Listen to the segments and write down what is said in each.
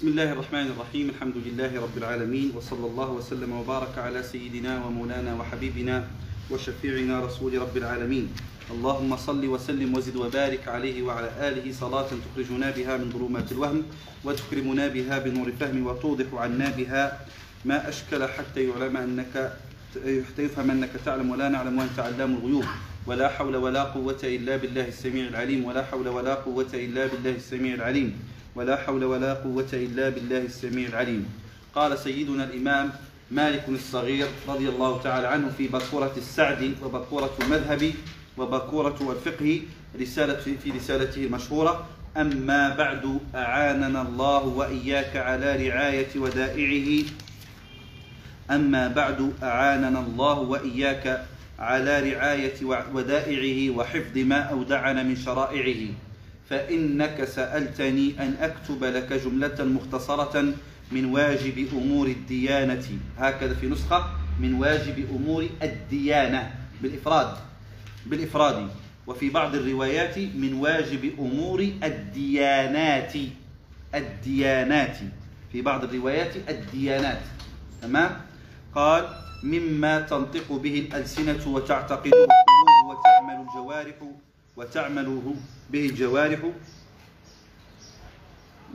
بسم الله الرحمن الرحيم. الحمد لله رب العالمين وصلى الله وسلم وبارك على سيدنا ومولانا وحبيبنا وشفيعنا رسول رب العالمين. اللهم صل وسلم وزد وبارك عليه وعلى آله صلاة تخرجنا بها من ظلمات الوهم وتكرمنا بها بنور الفهم وتوضح عنا بها ما أشكل حتى يعلم أنك حتى يفهم أنك تعلم ولا نعلم وأنت علام الغيوب. ولا حول ولا قوة إلا بالله السميع العليم. ولا حول ولا قوة إلا بالله السميع العليم. ولا حول ولا قوة إلا بالله السميع العليم. قال سيدنا الإمام مالك الصغير رضي الله تعالى عنه في بكورة السعد وبكورة المذهب وبكورة الفقه رسالة في رسالته المشهورة أما بعد أعاننا الله وإياك على رعاية ودائعه. أما بعد أعاننا الله وإياك على رعاية ودائعه وحفظ ما أودعنا من شرائعه. فإنك سألتني أن أكتب لك جملة مختصرة من واجب أمور الديانة. هكذا في نسخة من واجب أمور الديانة. بالإفراد. بالإفراد. وفي بعض الروايات من واجب أمور الديانات. الديانات. في بعض الروايات الديانات. تمام؟ قال مما تنطق به الألسنة وتعتقده القلوب وتعمل الجوارح وتعمله به الجوارح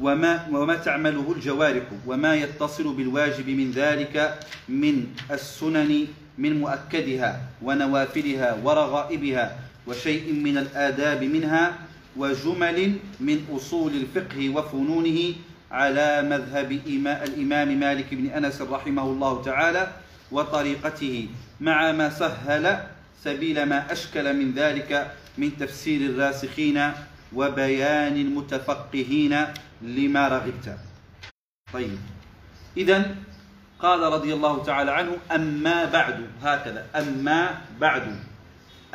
وما وما تعمله الجوارح وما يتصل بالواجب من ذلك من السنن من مؤكدها ونوافلها ورغائبها وشيء من الآداب منها وجمل من أصول الفقه وفنونه على مذهب الإمام مالك بن أنس رحمه الله تعالى وطريقته مع ما سهل سبيل ما أشكل من ذلك من تفسير الراسخين وبيان المتفقهين لما رغبت. طيب. إذا قال رضي الله تعالى عنه أما بعد. هكذا. أما بعد.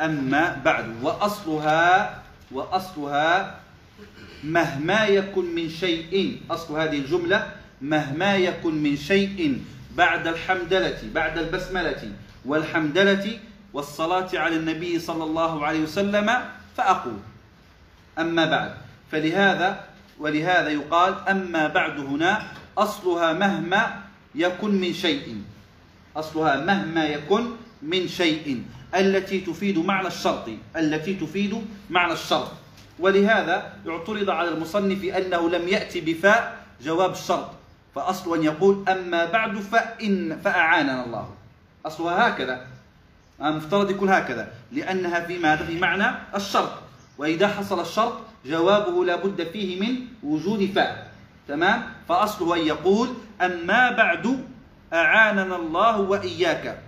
أما بعد. وأصلها وأصلها مهما يكن من شيء. أصل هذه الجملة. مهما يكن من شيء بعد الحمدلة بعد البسملة والحمدلة والصلاة على النبي صلى الله عليه وسلم فأقول. أما بعد فلهذا ولهذا يقال أما بعد هنا أصلها مهما يكن من شيء. أصلها مهما يكن من شيء. التي تفيد معنى الشرط. التي تفيد معنى الشرط. ولهذا اعترض على المصنف أنه لم يأتي بفاء جواب الشرط. فأصل أن يقول أما بعد فإن فأعاننا الله. أصلها هكذا. مفترض يكون هكذا. لأنها في ماذا؟ في معنى الشرط. وإذا حصل الشرط جوابه لا بد فيه من وجود فاء. تمام؟ فأصله أن يقول أما بعد أعاننا الله وإياك.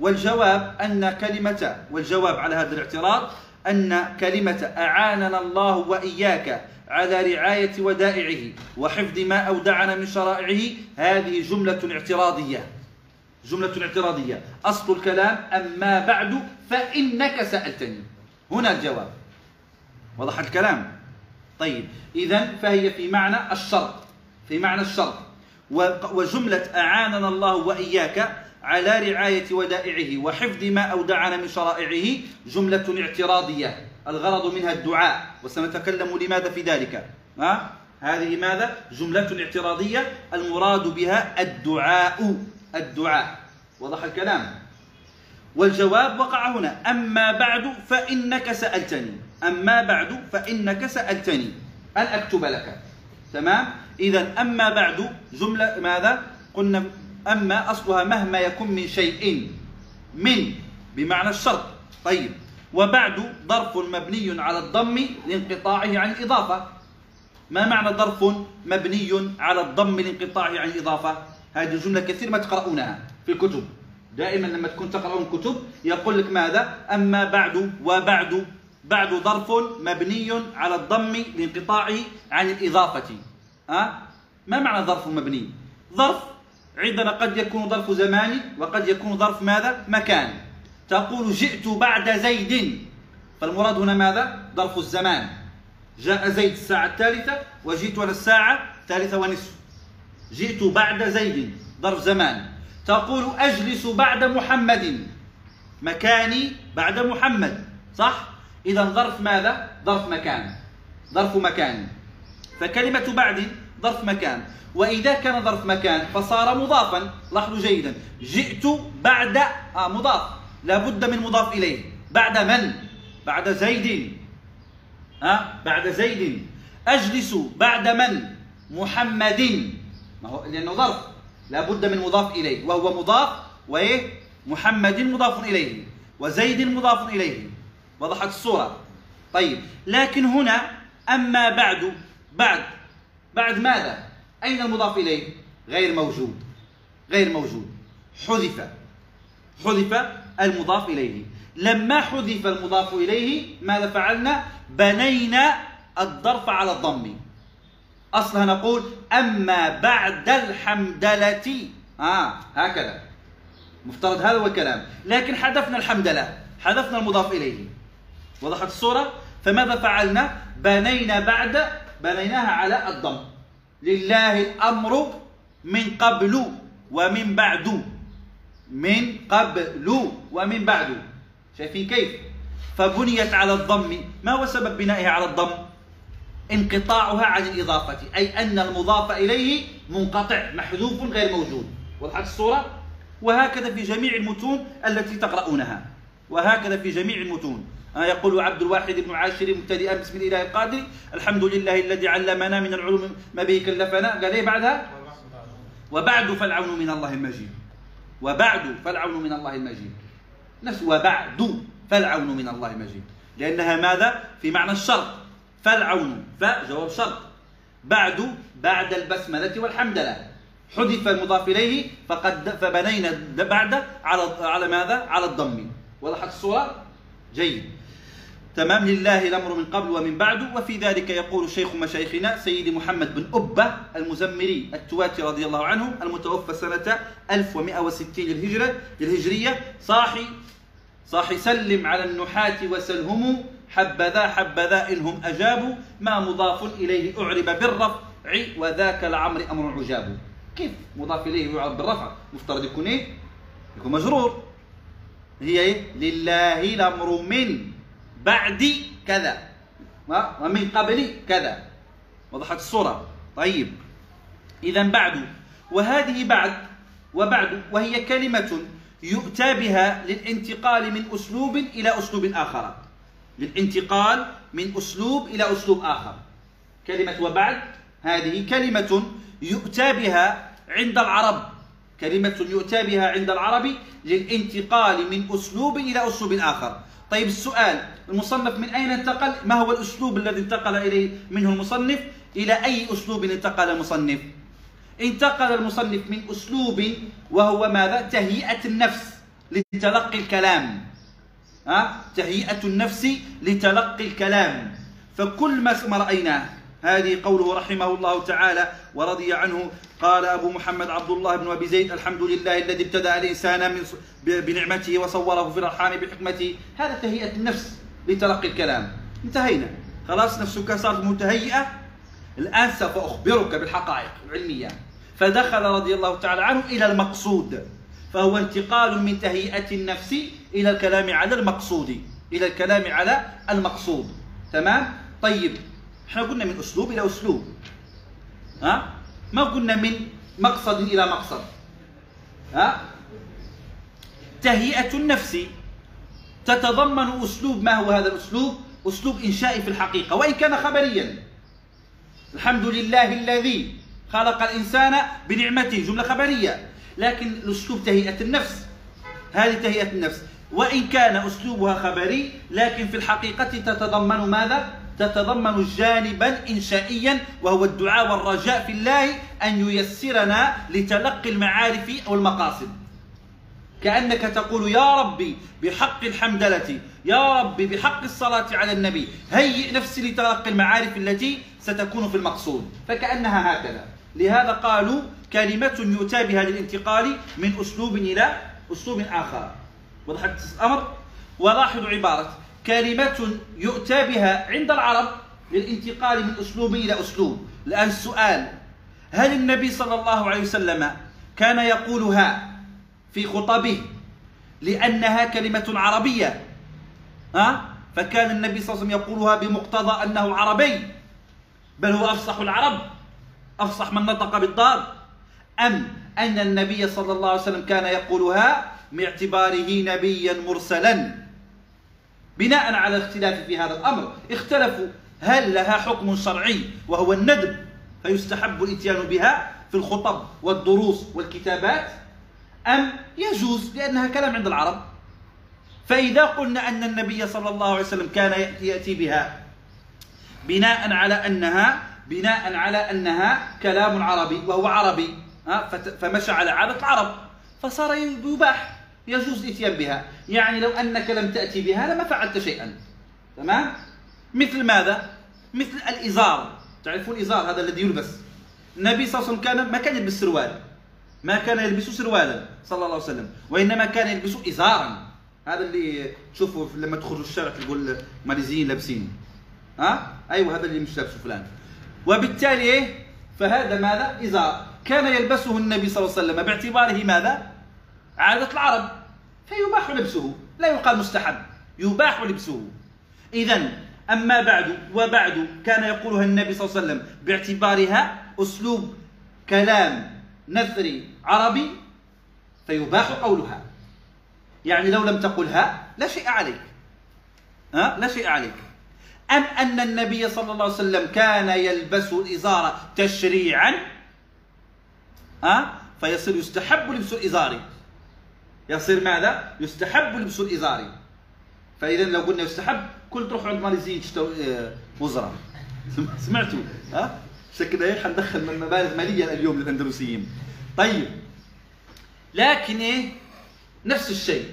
والجواب أن كلمة والجواب على هذا الاعتراض أن كلمة أعاننا الله وإياك على رعاية ودائعه وحفظ ما أودعنا من شرائعه هذه جملة اعتراضية. جملة اعتراضية. أصل الكلام أما بعد فإنك سألتني. هنا الجواب. وضح الكلام. طيب إذا فهي في معنى الشرط. في معنى الشرط. وجملة أعاننا الله وإياك على رعاية ودائعه وحفظ ما أودعنا من شرائعه جملة اعتراضية. الغرض منها الدعاء. وسنتكلم لماذا في ذلك؟ ها؟ هذه ماذا؟ جملة اعتراضية. المراد بها الدعاء. الدعاء. وضح الكلام؟ والجواب وقع هنا. أما بعد فإنك سألتني. أما بعد فإنك سألتني. أن أكتب لك؟ تمام؟ إذا أما بعد جملة ماذا؟ قلنا أما أصلها مهما يكن من شيء من بمعنى الشرط. طيب. وبعد ظرف مبني على الضم لانقطاعه عن الإضافة. ما معنى ظرف مبني على الضم لانقطاعه عن الإضافة؟ هذه الجملة كثير ما تقرؤونها في الكتب. دائما لما تكون تقرؤون كتب يقول لك ماذا؟ أما بعد وبعد. بعد ظرف مبني على الضم لانقطاعه عن الإضافة. ها؟ ما معنى ظرف مبني؟ ظرف عندنا قد يكون ظرف زمان وقد يكون ظرف ماذا؟ مكان. تقول جئت بعد زيد. فالمراد هنا ماذا؟ ظرف الزمان. جاء زيد الساعة الثالثة وجئت أنا الساعة الثالثة ونصف. جئت بعد زيد ظرف زمان. تقول أجلس بعد محمد. مكاني بعد محمد صح؟ إذا ظرف ماذا؟ ظرف مكان. ظرف مكان. فكلمة بعد ظرف مكان. وإذا كان ظرف مكان فصار مضافا. لاحظوا جيدا. جئت بعد آه مضاف. لابد من مضاف إليه. بعد من؟ بعد زيد. آه بعد زيد. أجلس بعد من؟ محمد. ما هو لأنه ظرف. لابد من مضاف إليه. وهو مضاف وإيه؟ محمد مضاف إليه. وزيد مضاف إليه. وضحت الصورة. طيب لكن هنا أما بعد بعد بعد ماذا؟ أين المضاف إليه؟ غير موجود. غير موجود. حذف. حذف المضاف إليه. لما حذف المضاف إليه ماذا فعلنا؟ بنينا الظرف على الضم. أصلها نقول أما بعد الحمدلة. آه هكذا. مفترض هذا هو الكلام. لكن حذفنا الحمدلة حذفنا المضاف إليه. وضحت الصورة؟ فماذا فعلنا؟ بنينا بعد بنيناها على الضم. لله الأمر من قبل ومن بعد. من قبل ومن بعد. شايفين كيف؟ فبنيت على الضم. ما هو سبب بنائها على الضم؟ انقطاعها عن الإضافة أي أن المضاف إليه منقطع محذوف غير موجود. وضحت الصورة؟ وهكذا في جميع المتون التي تقرؤونها. وهكذا في جميع المتون. آه، يقول عبد الواحد بن عاشر مبتدئا بسم الله القادر الحمد لله الذي علمنا من العلوم ما به كلفنا. قال إيه بعدها؟ وبعد فالعون من الله المجيد. وبعد فالعون من الله المجيد. نفس وبعد فالعون من الله المجيد. لأنها ماذا؟ في معنى الشرط. فالعون فجواب شرط. بعد بعد البسملة والحمدلة. حذف المضاف إليه فقد فبنينا بعد على على ماذا؟ على الضم. وضحت الصورة؟ جيد. تمام لله الأمر من قبل ومن بعد وفي ذلك يقول شيخ مشايخنا سيدي محمد بن أبة المزمري التواتي رضي الله عنه المتوفى سنة 1160 للهجرة للهجرية. صاحي صاحي سلم على النحاة وسلهم حبذا حبذا إنهم أجابوا ما مضاف إليه أعرب بالرفع وذاك لعمر أمر عجاب. كيف مضاف إليه يعرب بالرفع؟ مفترض يكون إيه؟ يكون مجرور. هي إيه؟ لله الأمر من بعد كذا. ومن قبل كذا. وضحت الصورة. طيب. إذا بعد. وهذه بعد. وبعد. وهي كلمة يؤتى بها للانتقال من أسلوب إلى أسلوب آخر. للانتقال من أسلوب إلى أسلوب آخر. كلمة وبعد هذه كلمة يؤتى بها عند العرب. كلمة يؤتى بها عند العرب للانتقال من أسلوب إلى أسلوب آخر. طيب السؤال المصنف من أين انتقل؟ ما هو الأسلوب الذي انتقل إليه منه المصنف؟ إلى أي أسلوب انتقل المصنف؟ انتقل المصنف من أسلوب وهو ماذا؟ تهيئة النفس لتلقي الكلام. ها؟ تهيئة النفس لتلقي الكلام. فكل ما رأيناه. هذه قوله رحمه الله تعالى ورضي عنه. قال أبو محمد عبد الله بن أبي زيد الحمد لله الذي ابتدأ الإنسان من بنعمته وصوره في الأرحام بحكمته. هذا تهيئة النفس لتلقي الكلام. انتهينا. خلاص نفسك صارت متهيئة. الآن سوف أخبرك بالحقائق العلمية. فدخل رضي الله تعالى عنه إلى المقصود فهو انتقال من تهيئة النفس إلى الكلام على المقصود. إلى الكلام على المقصود. تمام؟ طيب. إحنا قلنا من أسلوب إلى أسلوب. ها؟ ما قلنا من مقصد إلى مقصد. ها؟ تهيئة النفس. تتضمن أسلوب. ما هو هذا الأسلوب؟ أسلوب إنشائي في الحقيقة. وإن كان خبريا. الحمد لله الذي خلق الإنسان بنعمته. جملة خبرية. لكن الأسلوب تهيئة النفس. هذه تهيئة النفس. وإن كان أسلوبها خبري لكن في الحقيقة تتضمن ماذا؟ تتضمن جانبا إنشائيا وهو الدعاء والرجاء في الله أن ييسرنا لتلقي المعارف والمقاصد كأنك تقول يا ربي بحق الحمدلة يا ربي بحق الصلاة على النبي هيئ نفسي لتلقي المعارف التي ستكون في المقصود. فكأنها هكذا. لهذا قالوا كلمة يؤتى بها للانتقال من أسلوب إلى أسلوب آخر. وضحت الأمر. ولاحظوا عبارة كلمة يؤتى بها عند العرب للانتقال من أسلوب إلى أسلوب. الآن السؤال هل النبي صلى الله عليه وسلم كان يقولها في خطبه لأنها كلمة عربية؟ ها؟ فكان النبي صلى الله عليه وسلم يقولها بمقتضى أنه عربي. بل هو أفصح العرب أفصح من نطق بالضاد. أم أن النبي صلى الله عليه وسلم كان يقولها باعتباره نبيا مرسلا بناء على الاختلاف في هذا الأمر. اختلفوا هل لها حكم شرعي وهو الندب فيستحب الإتيان بها في الخطب والدروس والكتابات أم يجوز لأنها كلام عند العرب؟ فإذا قلنا أن النبي صلى الله عليه وسلم كان يأتي بها بناء على أنها بناء على أنها كلام عربي وهو عربي فمشى على عادة العرب فصار يباح. يجوز الاتيان بها. يعني لو أنك لم تأتي بها لما فعلت شيئا. تمام؟ مثل ماذا؟ مثل الإزار. تعرفون الإزار هذا الذي يلبس. النبي صلى الله عليه وسلم كان ما كان يلبس سروال. ما كان يلبس سروالا صلى الله عليه وسلم. وإنما كان يلبس إزارا. هذا اللي تشوفوا لما تخرجوا الشارع تقول ماليزيين لابسين. ها؟ أيوه هذا اللي مش لابسه فلان. وبالتالي إيه؟ فهذا ماذا؟ إزار. كان يلبسه النبي صلى الله عليه وسلم. باعتباره ماذا؟ عادة العرب فيباح لبسه لا يقال مستحب يباح لبسه. إذا أما بعد وبعد كان يقولها النبي صلى الله عليه وسلم باعتبارها أسلوب كلام نثري عربي فيباح قولها. يعني لو لم تقلها لا شيء عليك. ها؟ لا شيء عليك. أم أن النبي صلى الله عليه وسلم كان يلبس الإزار تشريعا؟ ها؟ فيصير يستحب لبس الإزار. يصير ماذا؟ يستحب لبس الإزار. فإذا لو قلنا يستحب كل تروح عند ماليزيين تشتروا آه، وزراء. سمعتوا؟ ها؟ شكلنا إيه حندخل من مبالغ ماليه اليوم للأندلسيين. طيب. لكن إيه؟ نفس الشيء.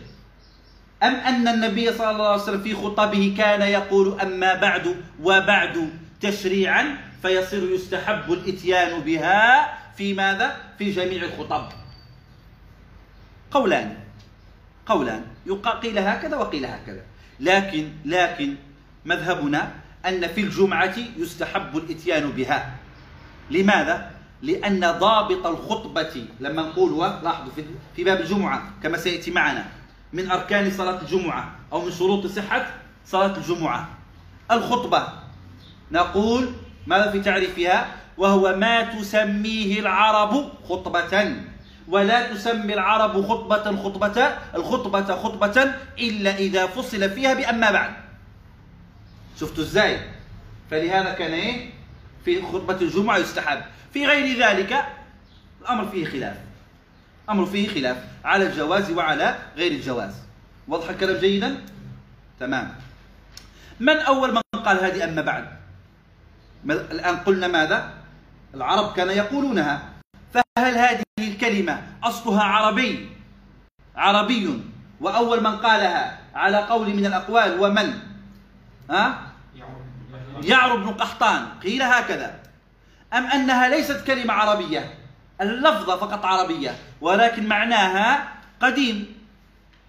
أم أن النبي صلى الله عليه وسلم في خطبه كان يقول أما بعد وبعد تشريعا فيصير يستحب الإتيان بها في ماذا؟ في جميع الخطب. قولان. قولان. قيل هكذا وقيل هكذا. لكن لكن مذهبنا أن في الجمعة يستحب الإتيان بها. لماذا؟ لأن ضابط الخطبة لما نقول لاحظوا في باب الجمعة كما سيأتي معنا من أركان صلاة الجمعة أو من شروط صحة صلاة الجمعة. الخطبة نقول ماذا في تعريفها؟ وهو ما تسميه العرب خطبة. ولا تسمي العرب خطبة خطبة الخطبة خطبة إلا إذا فصل فيها بأما بعد. شفتوا إزاي؟ فلهذا كان إيه؟ في خطبة الجمعة يستحب. في غير ذلك الأمر فيه خلاف. أمر فيه خلاف على الجواز وعلى غير الجواز. واضح الكلام جيدا؟ تمام. من أول من قال هذه أما بعد؟ الآن قلنا ماذا؟ العرب كانوا يقولونها. فهل هذه الكلمة أصلها عربي؟ عربي. وأول من قالها على قول من الأقوال ومن ها؟ يعرب بن قحطان. قيل هكذا. أم أنها ليست كلمة عربية؟ اللفظة فقط عربية ولكن معناها قديم.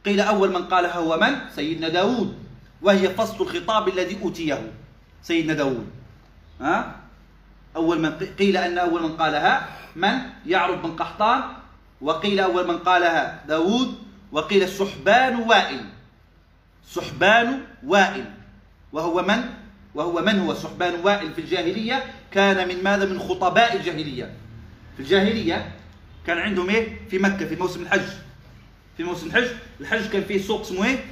قيل أول من قالها هو من؟ سيدنا داود. وهي فصل الخطاب الذي أوتيه. سيدنا داود. ها؟ أول من قيل أن أول من قالها من؟ يعرب بن قحطان وقيل أول من قالها داود وقيل سحبان وائل. سحبان وائل. وهو من؟ وهو من هو سحبان وائل في الجاهلية؟ كان من ماذا؟ من خطباء الجاهلية. في الجاهلية كان عندهم إيه؟ في مكة في موسم الحج. في موسم الحج الحج كان فيه سوق اسمه إيه؟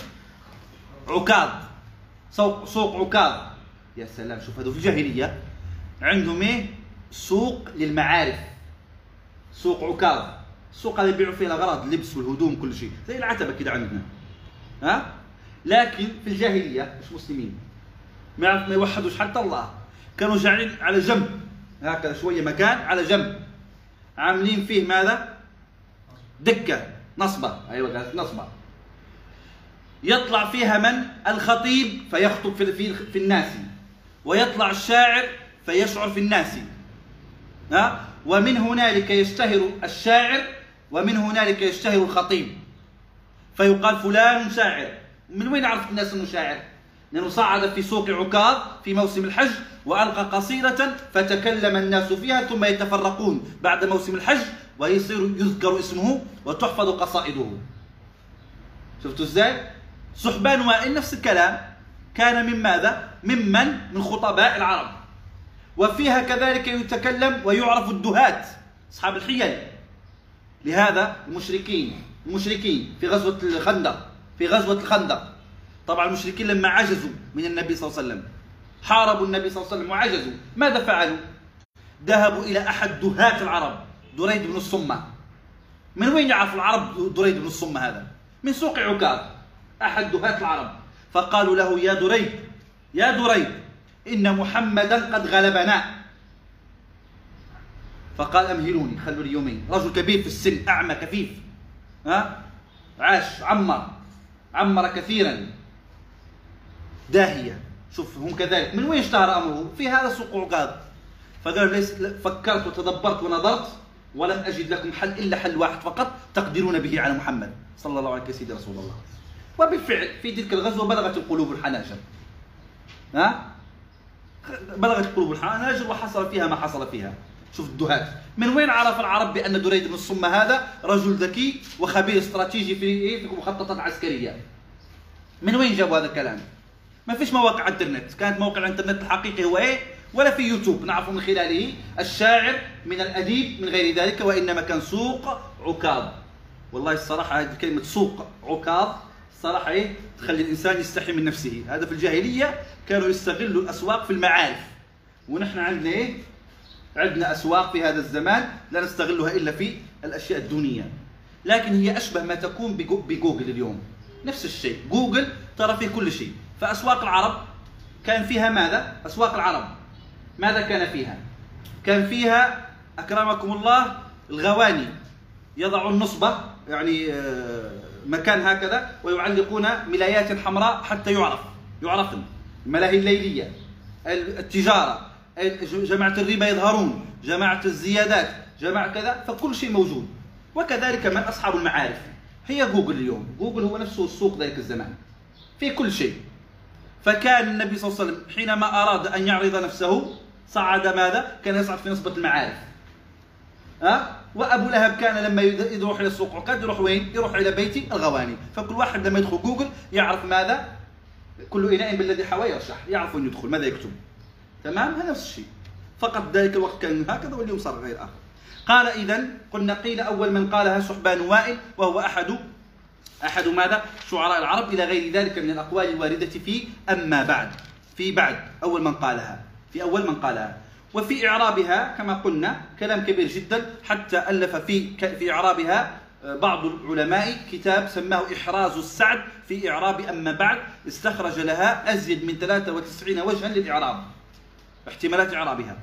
عكاظ. سوق سوق عكاظ. يا سلام شوف هذا في الجاهلية. عندهم إيه؟ سوق للمعارف. سوق عكاظ. السوق هذا يبيعوا فيه الأغراض اللبس والهدوم كل شيء. زي العتبة كده عندنا. ها؟ لكن في الجاهلية مش مسلمين. ما ما يوحدوش حتى الله. كانوا جاعلين على جنب. هكذا شوية مكان على جنب. عاملين فيه ماذا؟ دكة. نصبة. أيوه قالت نصبة. يطلع فيها من؟ الخطيب فيخطب في في, في الناس. ويطلع الشاعر فيشعر في الناس. ها؟ ومن هنالك يشتهر الشاعر ومن هنالك يشتهر الخطيب فيقال فلان شاعر من وين عرف الناس إنه شاعر؟ لأنه صعد في سوق عكاظ في موسم الحج وألقى قصيدة فتكلم الناس فيها ثم يتفرقون بعد موسم الحج ويصير يذكر اسمه وتحفظ قصائده شفتوا إزاي؟ صحبان وائل نفس الكلام كان من ماذا؟ ممن من خطباء العرب وفيها كذلك يتكلم ويعرف الدهات أصحاب الحيل لهذا المشركين المشركين في غزوة الخندق في غزوة الخندق طبعا المشركين لما عجزوا من النبي صلى الله عليه وسلم حاربوا النبي صلى الله عليه وسلم وعجزوا ماذا فعلوا؟ ذهبوا إلى أحد دهات العرب دريد بن الصمة من وين يعرف العرب دريد بن الصمة هذا؟ من سوق عكاظ أحد دهات العرب فقالوا له يا دريد يا دريد إن محمدا قد غلبنا. فقال أمهلوني خلوا لي يومين. رجل كبير في السن أعمى كفيف. ها؟ عاش عمر. عمر كثيرا. داهية. شوف هم كذلك. من وين اشتهر أمره؟ في هذا سوق عكاظ فقال ليس فكرت وتدبرت ونظرت ولم أجد لكم حل إلا حل واحد فقط تقدرون به على محمد. صلى الله عليه وسلم رسول الله. وبالفعل في تلك الغزوة بلغت القلوب الحناجر. ها؟ بلغت القلوب الحناجر وحصل فيها ما حصل فيها. شوف الدهات. من وين عرف العرب بأن دريد بن الصمة هذا؟ رجل ذكي وخبير استراتيجي في إيه؟ في مخططات عسكرية. من وين جابوا هذا الكلام؟ ما فيش مواقع إنترنت. كانت موقع الانترنت الحقيقي هو إيه؟ ولا في يوتيوب. نعرف من خلاله الشاعر من الأديب من غير ذلك وإنما كان سوق عكاظ. والله الصراحة هذه كلمة سوق عكاظ صراحة إيه؟ تخلي الإنسان يستحي من نفسه. هذا في الجاهلية كانوا يستغلوا الأسواق في المعارف. ونحن عندنا إيه؟ عندنا أسواق في هذا الزمان لا نستغلها إلا في الأشياء الدونية. لكن هي أشبه ما تكون بجوجل اليوم. نفس الشيء. جوجل ترى فيه كل شيء. فأسواق العرب كان فيها ماذا؟ أسواق العرب. ماذا كان فيها؟ كان فيها أكرمكم الله الغواني. يضع النصبة يعني آه، مكان هكذا ويعلقون ملايات حمراء حتى يعرف يعرفن الملاهي الليلية التجارة جماعة الربا يظهرون جماعة الزيادات جماعة كذا فكل شيء موجود. وكذلك من أصحاب المعارف؟ هي جوجل اليوم. جوجل هو نفسه السوق ذلك الزمان في كل شيء. فكان النبي صلى الله عليه وسلم حينما أراد أن يعرض نفسه صعد ماذا؟ كان يصعد في نصبة المعارف. ها؟ وأبو لهب كان لما يروح إلى السوق عكاظ يروح وين؟ يروح إلى بيت الغواني، فكل واحد لما يدخل جوجل يعرف ماذا؟ كل إناء بالذي حوى يرشح، يعرف وين يدخل، ماذا يكتب. تمام؟ هذا نفس الشيء. فقط ذلك الوقت كان هكذا واليوم صار غير آخر. قال اذا قلنا قيل أول من قالها سحبان وائل وهو احد أحد ماذا؟ شعراء العرب إلى غير ذلك من الأقوال الواردة في أما بعد في بعد أول من قالها في أول من قالها وفي إعرابها كما قلنا كلام كبير جدا حتى ألف في في إعرابها آه، بعض العلماء كتاب سماه إحراز السعد في إعراب أما بعد استخرج لها أزيد من 93 وجها للإعراب احتمالات إعرابها.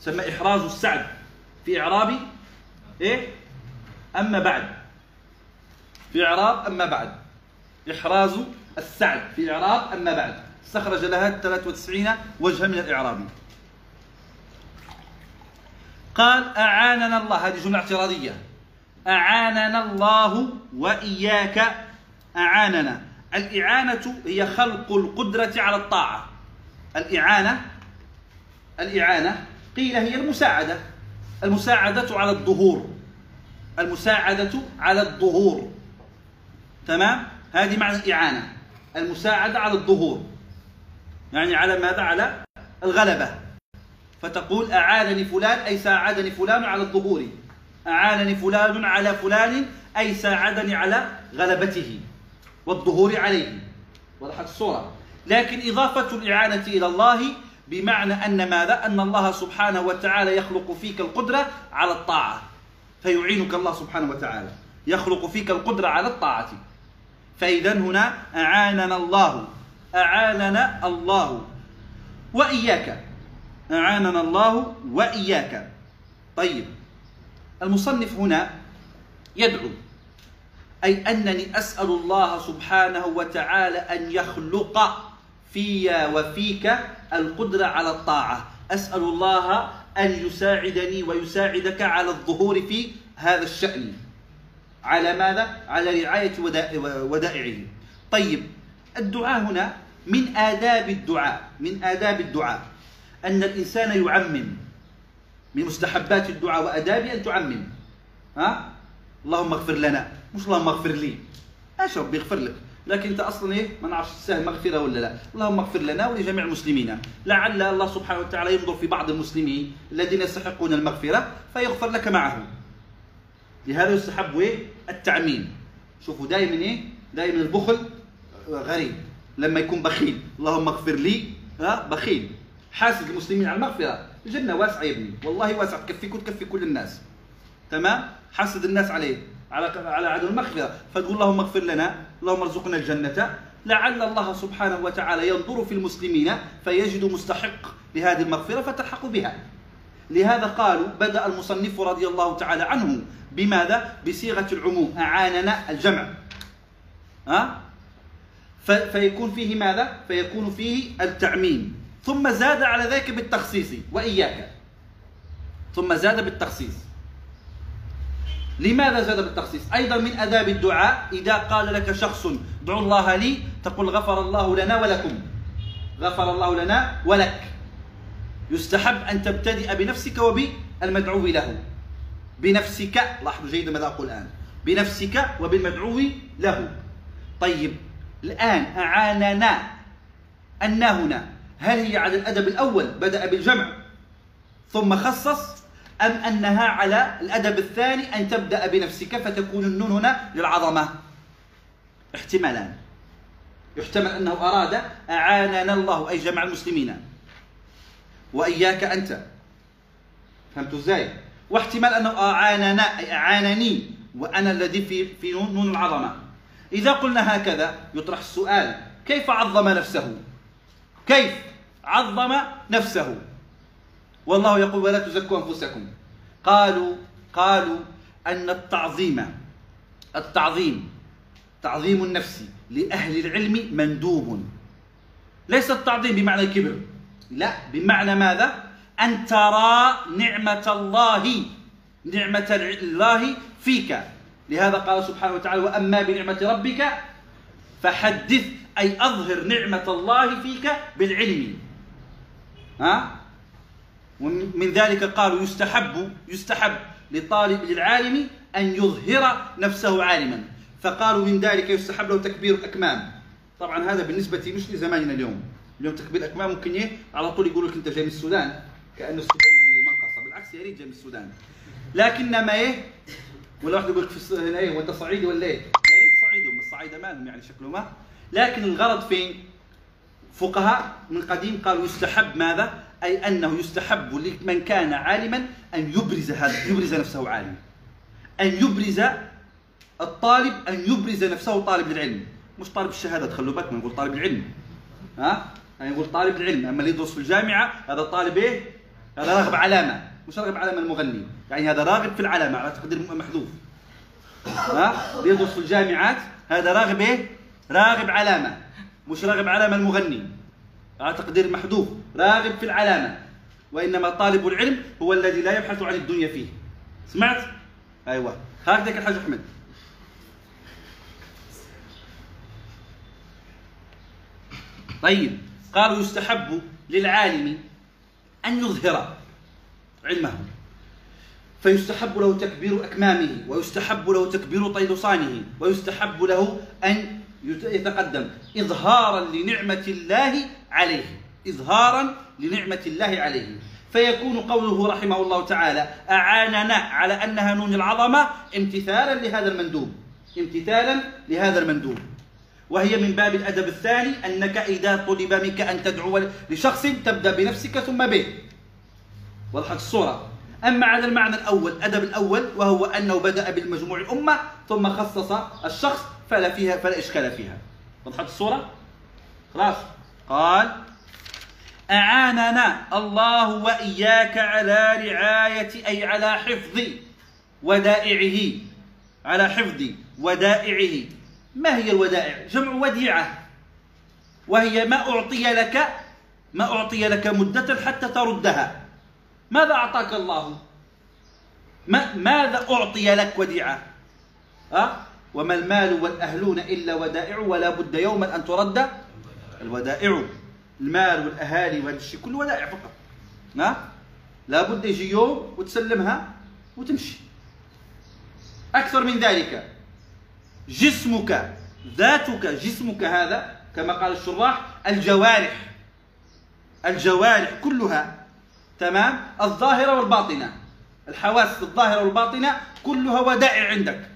سمى إحراز السعد في إعراب إيه؟ أما بعد. في إعراب أما بعد. إحراز السعد في إعراب أما بعد. استخرج لها 93 وجها من الإعراب. قال أعاننا الله هذه جملة اعتراضية. أعاننا الله وإياك أعاننا. الإعانة هي خلق القدرة على الطاعة. الإعانة الإعانة قيل هي المساعدة. المساعدة على الظهور. المساعدة على الظهور. تمام؟ هذه معنى الإعانة. المساعدة على الظهور. يعني على ماذا؟ على الغلبة. فتقول أعانني فلان أي ساعدني فلان على الظهور. أعانني فلان على فلان أي ساعدني على غلبته والظهور عليه. وضحت الصورة. لكن إضافة الإعانة إلى الله بمعنى أن ماذا؟ أن الله سبحانه وتعالى يخلق فيك القدرة على الطاعة. فيعينك الله سبحانه وتعالى. يخلق فيك القدرة على الطاعة. فإذا هنا أعاننا الله. أعاننا الله. وإياك. أعاننا الله وإياك. طيب المصنف هنا يدعو أي أنني أسأل الله سبحانه وتعالى أن يخلق في وفيك القدرة على الطاعة. أسأل الله أن يساعدني ويساعدك على الظهور في هذا الشأن. على ماذا؟ على رعاية ودائعه. طيب الدعاء هنا من آداب الدعاء من آداب الدعاء. أن الإنسان يعمم من مستحبات الدعاء وأدابه أن تعمم. ها؟ اللهم اغفر لنا. مش اللهم اغفر لي. إيش ربي يغفر لك. لكن أنت أصلا إيه؟ ما نعرفش تستاهل مغفرة ولا لا. اللهم اغفر لنا ولجميع المسلمين. لعل الله سبحانه وتعالى ينظر في بعض المسلمين الذين يستحقون المغفرة فيغفر لك معهم. لهذا يستحب إيه؟ التعميم. شوفوا دائما إيه؟ دائما البخل غريب. لما يكون بخيل. اللهم اغفر لي ها؟ بخيل. حاسد المسلمين على المغفرة. الجنة واسعة يا ابني. والله واسعة. تكفيك وتكفي كل الناس. تمام؟ حسد الناس عليه. على على عدم المغفرة. فتقول اللهم اغفر لنا. اللهم ارزقنا الجنة. لعل الله سبحانه وتعالى ينظر في المسلمين فيجد مستحق لهذه المغفرة فتلحق بها. لهذا قالوا بدأ المصنف رضي الله تعالى عنه بماذا؟ بصيغة العموم. أعاننا الجمع. ها؟ فيكون فيه ماذا؟ فيكون فيه التعميم. ثم زاد على ذلك بالتخصيص. وإياك. ثم زاد بالتخصيص. لماذا زاد بالتخصيص؟ أيضا من آداب الدعاء. إذا قال لك شخص ادعوا الله لي تقول غفر الله لنا ولكم غفر الله لنا ولك. يستحب أن تبتدئ بنفسك وبالمدعو له. بنفسك. لاحظوا جيدا ماذا أقول الآن. بنفسك وبالمدعو له. طيب الآن أعاننا أن هنا هل هي على الأدب الأول بدأ بالجمع ثم خصص أم أنها على الأدب الثاني أن تبدأ بنفسك فتكون النون هنا للعظمة؟ احتمالان. يحتمل أنه أراد أعاننا الله أي جمع المسلمين. وإياك أنت. فهمت إزاي؟ واحتمال أنه أعاننا أي أعانني وأنا الذي في في نون العظمة. إذا قلنا هكذا يطرح السؤال كيف عظم نفسه؟ كيف عظم نفسه؟ والله يقول ولا تزكوا أنفسكم. قالوا قالوا أن التعظيم التعظيم تعظيم النفس لأهل العلم مندوب. ليس التعظيم بمعنى الكبر لا بمعنى ماذا؟ أن ترى نعمة الله نعمة الله فيك. لهذا قال سبحانه وتعالى وأما بنعمة ربك فحدث أي أظهر نعمة الله فيك بالعلم. ها؟ ومن ذلك قالوا يستحب يستحب لطالب للعالم أن يظهر نفسه عالما. فقالوا من ذلك يستحب له تكبير الأكمام. طبعا هذا بالنسبة مش لزماننا اليوم. اليوم تكبير الأكمام ممكن إيه؟ على طول يقول لك أنت جاي من السودان. كأن السودان يعني منقصة بالعكس يا ريت جاي من السودان. لكنما إيه؟ ولا واحد يقول لك في هنا إيه؟ وأنت صعيدي ولا إيه؟ يا ريت صعيدي. هم الصعايدة مالهم يعني شكله ما لكن الغرض فين؟ فقهاء من قديم قالوا يستحب ماذا؟ أي أنه يستحب لمن كان عالما أن يبرز هذا يبرز نفسه عالما. أن يبرز الطالب أن يبرز نفسه طالب العلم. مش طالب الشهادة خلوا بالكم نقول طالب العلم. ها؟ يعني نقول طالب العلم. أما اللي يدرس في الجامعة هذا طالب إيه؟ هذا راغب علامة. مش راغب علامة المغني. يعني هذا راغب في العلامة على تقدير محذوف. ها؟ اللي يدرس في الجامعات هذا راغب إيه؟ راغب علامة مش راغب علامة المغني. على تقدير محذوف. راغب في العلامة. وإنما طالب العلم هو الذي لا يبحث عن الدنيا فيه. سمعت؟ أيوة. هكذا الحاج أحمد. طيب. قالوا يستحب للعالم أن يظهر علمه. فيستحب له تكبير أكمامه ويستحب له تكبير طيلصانه ويستحب له أن يتقدم. إظهارا لنعمة الله عليه. إظهارا لنعمة الله عليه. فيكون قوله رحمه الله تعالى أعاننا على أنها نون العظمة امتثالا لهذا المندوب. امتثالا لهذا المندوب. وهي من باب الأدب الثاني أنك إذا طلب منك أن تدعو لشخص تبدأ بنفسك ثم به. وضحت الصورة. أما على المعنى الأول الأدب الأول وهو أنه بدأ بالمجموع الأمة ثم خصص الشخص فلا فيها فلا إشكال فيها وضحت الصورة خلاص قال أعاننا الله وإياك على رعاية أي على حفظ ودائعه على حفظ ودائعه ما هي الودائع؟ جمع وديعة وهي ما أعطي لك ما أعطي لك مدة حتى تردها ماذا أعطاك الله؟ ما ماذا أعطي لك وديعة؟ أه؟ وما المال والأهلون إلا ودائع ولا بد يوما أن ترد الودائع. المال والأهالي وهذا الشيء كله ودائع فقط. ها؟ لا بد يجي يوم وتسلمها وتمشي. أكثر من ذلك. جسمك ذاتك جسمك هذا كما قال الشراح الجوارح. الجوارح كلها تمام؟ الظاهرة والباطنة. الحواس الظاهرة والباطنة كلها ودائع عندك.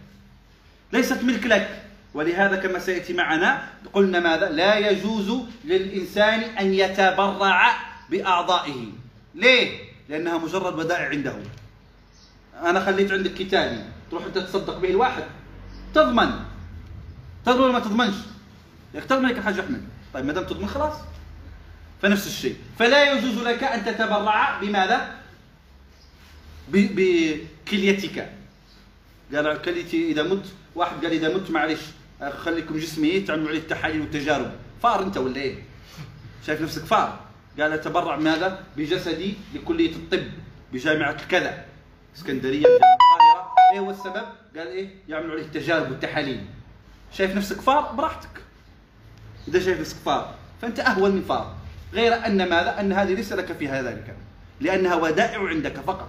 ليست ملك لك. ولهذا كما سيأتي معنا قلنا ماذا؟ لا يجوز للإنسان أن يتبرع بأعضائه. ليه؟ لأنها مجرد ودائع عنده. أنا خليت عندك كتابي. تروح أنت تصدق به الواحد. تضمن. تضمن ولا ما تضمنش؟ تضمن لك الحاج أحمد. طيب ما دام تضمن خلاص. فنفس الشيء. فلا يجوز لك أن تتبرع بماذا؟ بكليتك. قال كليتي إذا مت واحد قال إذا مت معلش خليكم جسمي تعملوا عليه التحاليل والتجارب فار أنت ولا إيه؟ شايف نفسك فار قال أتبرع ماذا؟ بجسدي لكلية الطب بجامعة كذا إسكندرية القاهرة إيه هو السبب؟ قال إيه؟ يعملوا عليه التجارب والتحاليل شايف نفسك فار براحتك إذا شايف نفسك فار فأنت أهون من فار غير أن ماذا؟ أن هذه ليس لك فيها ذلك لأنها ودائع عندك فقط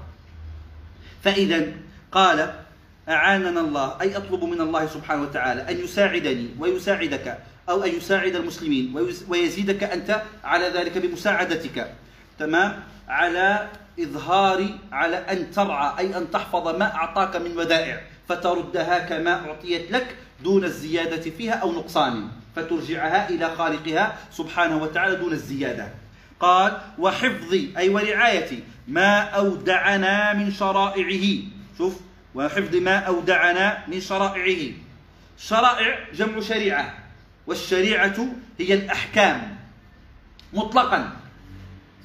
فإذا قال أعاننا الله أي أطلب من الله سبحانه وتعالى أن يساعدني ويساعدك أو أن يساعد المسلمين ويزيدك أنت على ذلك بمساعدتك. تمام؟ على إظهار على أن ترعى أي أن تحفظ ما أعطاك من ودائع فتردها كما أعطيت لك دون الزيادة فيها أو نقصان فترجعها إلى خالقها سبحانه وتعالى دون الزيادة. قال وحفظ أي ورعاية ما أودعنا من شرائعه. شوف وحفظ ما أودعنا من شرائعه. شرائع جمع شريعة والشريعة هي الأحكام. مطلقا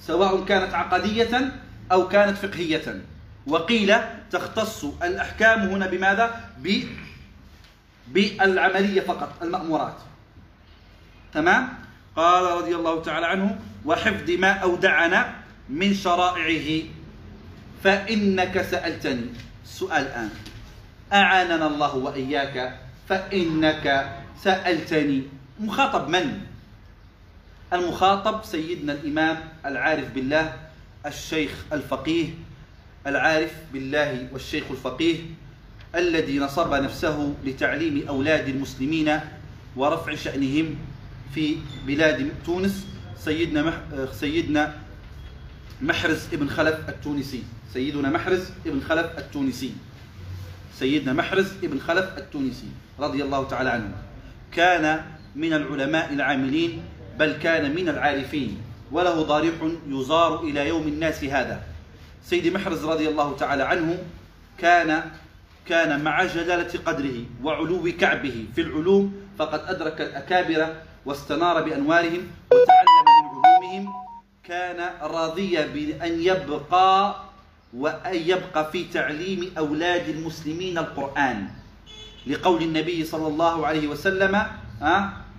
سواء كانت عقدية أو كانت فقهية. وقيل تختص الأحكام هنا بماذا؟ ب بالعملية فقط المأمورات. تمام؟ قال رضي الله تعالى عنه وحفظ ما أودعنا من شرائعه. فإنك سألتني. السؤال الآن. أعاننا الله وإياك فإنك سألتني. مخاطب من؟ المخاطب سيدنا الإمام العارف بالله الشيخ الفقيه العارف بالله والشيخ الفقيه الذي نصب نفسه لتعليم أولاد المسلمين ورفع شأنهم في بلاد تونس سيدنا سيدنا محرز ابن خلف التونسي. سيدنا محرز ابن خلف التونسي. سيدنا محرز ابن خلف التونسي رضي الله تعالى عنه. كان من العلماء العاملين بل كان من العارفين وله ضريح يزار إلى يوم الناس هذا. سيدي محرز رضي الله تعالى عنه كان كان مع جلالة قدره وعلو كعبه في العلوم فقد أدرك الأكابر واستنار بأنوارهم وتعلم من علومهم. كان راضيا بأن يبقى وأن يبقى في تعليم أولاد المسلمين القرآن. لقول النبي صلى الله عليه وسلم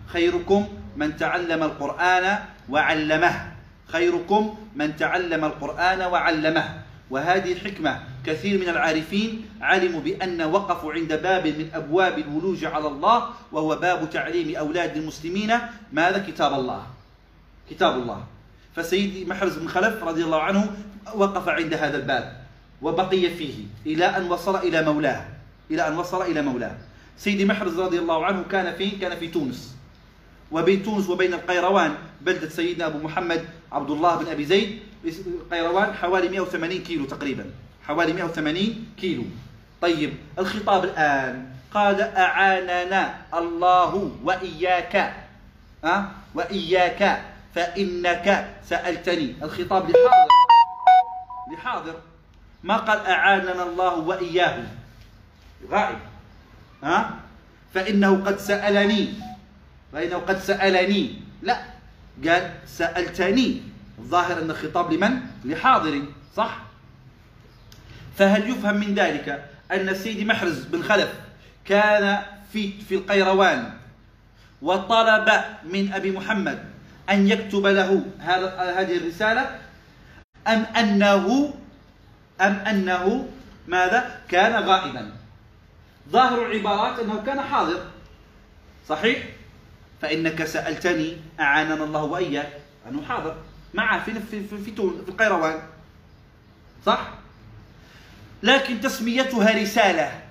خيركم من تعلم القرآن وعلمه. خيركم من تعلم القرآن وعلمه. وهذه حكمة كثير من العارفين علموا بأن وقفوا عند باب من أبواب الولوج على الله وهو باب تعليم أولاد المسلمين. ماذا؟ كتاب الله. كتاب الله. فسيدي محرز بن خلف رضي الله عنه وقف عند هذا الباب وبقي فيه إلى أن وصل إلى مولاه إلى أن وصل إلى مولاه. سيدي محرز رضي الله عنه كان في كان في تونس. وبين تونس وبين القيروان بلدة سيدنا أبو محمد عبد الله بن أبي زيد القيروان حوالي 180 كيلو تقريبا. حوالي 180 كيلو. طيب الخطاب الآن. قال أعاننا الله وإياك. أه؟ وإياك. فإنك سألتني. الخطاب لحاضر. لحاضر. ما قال أعاننا الله وإياه غائب. ها؟ فإنه قد سألني. فإنه قد سألني. لا. قال سألتني. الظاهر أن الخطاب لمن؟ لحاضر. صح؟ فهل يفهم من ذلك أن سيدي محرز بن خلف كان في في القيروان وطلب من أبي محمد أن يكتب له هذه الرسالة أم أنه أم أنه ماذا؟ كان غائبا. ظاهر العبارات أنه كان حاضر. صحيح؟ فإنك سألتني أعاننا الله وإياك. أنه حاضر. معه في في, في, في القيروان. صح؟ لكن تسميتها رسالة.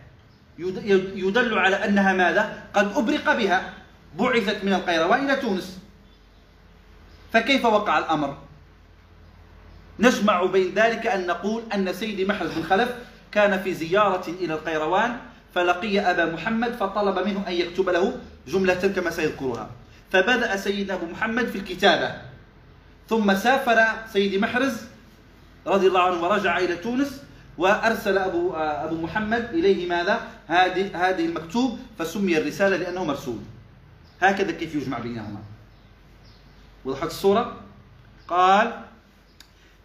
يدل على أنها ماذا؟ قد أبرق بها. بعثت من القيروان إلى تونس. فكيف وقع الأمر؟ نجمع بين ذلك أن نقول أن سيدي محرز بن خلف كان في زيارة إلى القيروان فلقي أبا محمد فطلب منه أن يكتب له جملة كما سيذكرها فبدأ سيدنا أبو محمد في الكتابة ثم سافر سيدي محرز رضي الله عنه ورجع إلى تونس وأرسل أبو, أبو محمد إليه ماذا؟ هذه هذه المكتوب فسمي الرسالة لأنه مرسول هكذا كيف يجمع بينهما وضحت الصورة؟ قال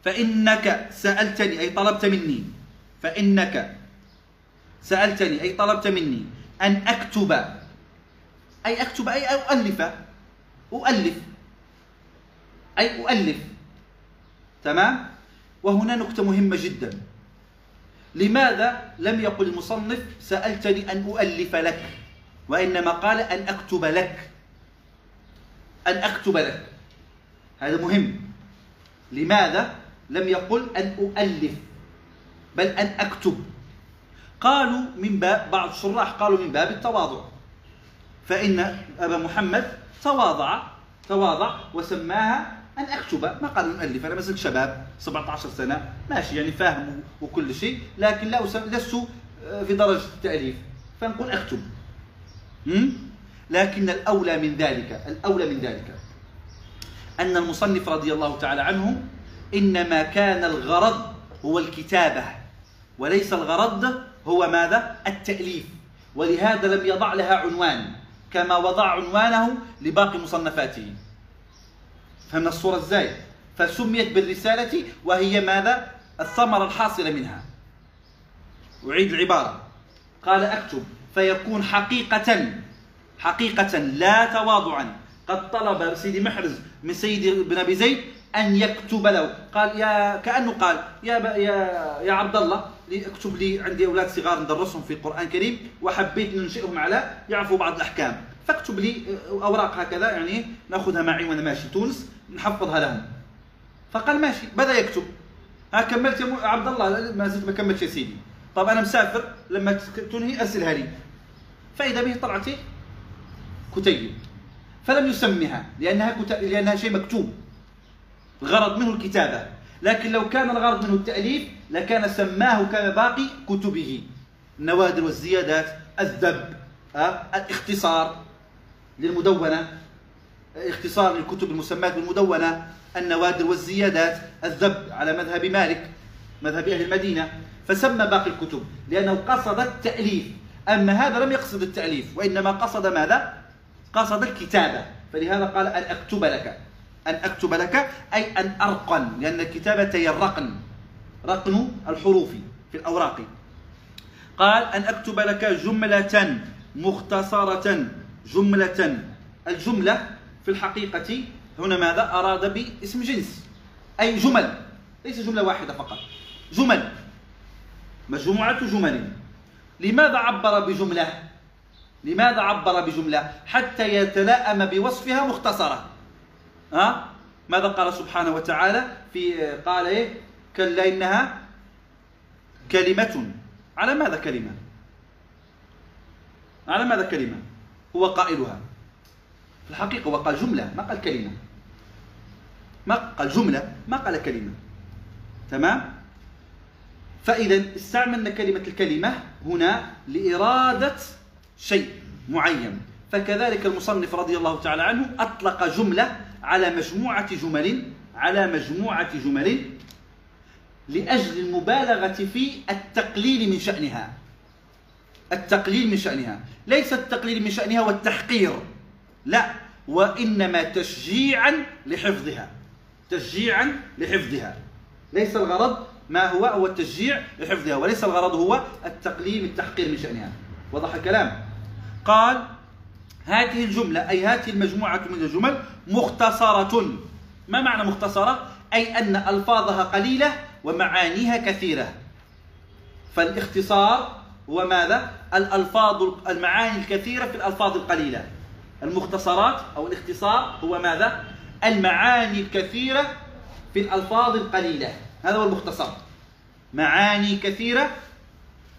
فإنك سألتني أي طلبت مني. فإنك سألتني أي طلبت مني أن أكتب أي أكتب أي أؤلف أؤلف أي أؤلف. تمام؟ وهنا نكتة مهمة جدا. لماذا لم يقل المصنف سألتني أن أؤلف لك؟ وإنما قال أن أكتب لك. أن أكتب لك. هذا مهم. لماذا لم يقل أن أؤلف بل أن أكتب؟ قالوا من باب بعض الشراح قالوا من باب التواضع. فإن أبا محمد تواضع تواضع وسماها أن أكتب. ما قال المؤلف؟ أنا مثلا شباب 17 سنة ماشي يعني فاهم وكل شيء لكن لا لست آه، في درجة التأليف. فنقول أكتب. لكن الأولى من ذلك الأولى من ذلك. أن المصنف رضي الله تعالى عنه إنما كان الغرض هو الكتابة وليس الغرض هو ماذا؟ التأليف ولهذا لم يضع لها عنوان كما وضع عنوانه لباقي مصنفاته فهمنا الصورة إزاي؟ فسميت بالرسالة وهي ماذا؟ الثمرة الحاصلة منها أعيد العبارة قال أكتب فيكون حقيقة حقيقة لا تواضعا قد طلب سيدي محرز من سيدي بن أبي زيد أن يكتب له. قال يا كأنه قال يا يا يا عبد الله اكتب لي عندي أولاد صغار ندرسهم في القرآن الكريم وحبيت ننشئهم على يعرفوا بعض الأحكام. فاكتب لي أوراق هكذا يعني نأخذها معي وأنا ماشي تونس نحفظها لهم. فقال ماشي بدأ يكتب. ها كملت يا عبد الله ما زلت ما كملتش يا سيدي. طب أنا مسافر لما تنهي أرسلها لي. فإذا به طلعت كتيب. فلم يسمها لأنها. لأنها شيء مكتوب الغرض منه الكتابة لكن لو كان الغرض منه التأليف لكان سماه كما باقي كتبه النوادر والزيادات الذب الاختصار للمدونة اختصار للكتب المسماة بالمدونة النوادر والزيادات الذب على مذهب مالك مذهب أهل المدينة فسمى باقي الكتب لأنه قصد التأليف أما هذا لم يقصد التأليف وإنما قصد ماذا؟ قصد الكتابة. فلهذا قال أن أكتب لك. أن أكتب لك أي أن أرقن لأن الكتابة هي الرقن. رقن الحروف في الأوراق. قال أن أكتب لك جملة مختصرة. جملة. الجملة في الحقيقة هنا ماذا؟ أراد باسم جنس. أي جمل. ليس جملة واحدة فقط. جمل. مجموعة جمل. لماذا عبر بجملة؟ لماذا عبر بجملة؟ حتى يتلائم بوصفها مختصرة. ها؟ ماذا قال سبحانه وتعالى؟ في قال إيه؟ كلا إنها كلمة. على ماذا كلمة؟ على ماذا كلمة؟ هو قائلها. في الحقيقة هو قال جملة ما قال كلمة. ما قال جملة ما قال كلمة. تمام؟ فإذا استعملنا كلمة الكلمة هنا لإرادة شيء معين. فكذلك المصنف رضي الله تعالى عنه أطلق جملة على مجموعة جمل على مجموعة جمل لأجل المبالغة في التقليل من شأنها. التقليل من شأنها. ليس التقليل من شأنها والتحقير. لا وإنما تشجيعا لحفظها. تشجيعا لحفظها. ليس الغرض ما هو هو التشجيع لحفظها وليس الغرض هو التقليل التحقير من شأنها. وضح الكلام؟ قال هذه الجملة أي هذه المجموعة من الجمل مختصرة ما معنى مختصرة؟ أي أن ألفاظها قليلة ومعانيها كثيرة فالاختصار هو ماذا؟ الألفاظ المعاني الكثيرة في الألفاظ القليلة المختصرات أو الاختصار هو ماذا؟ المعاني الكثيرة في الألفاظ القليلة هذا هو المختصر معاني كثيرة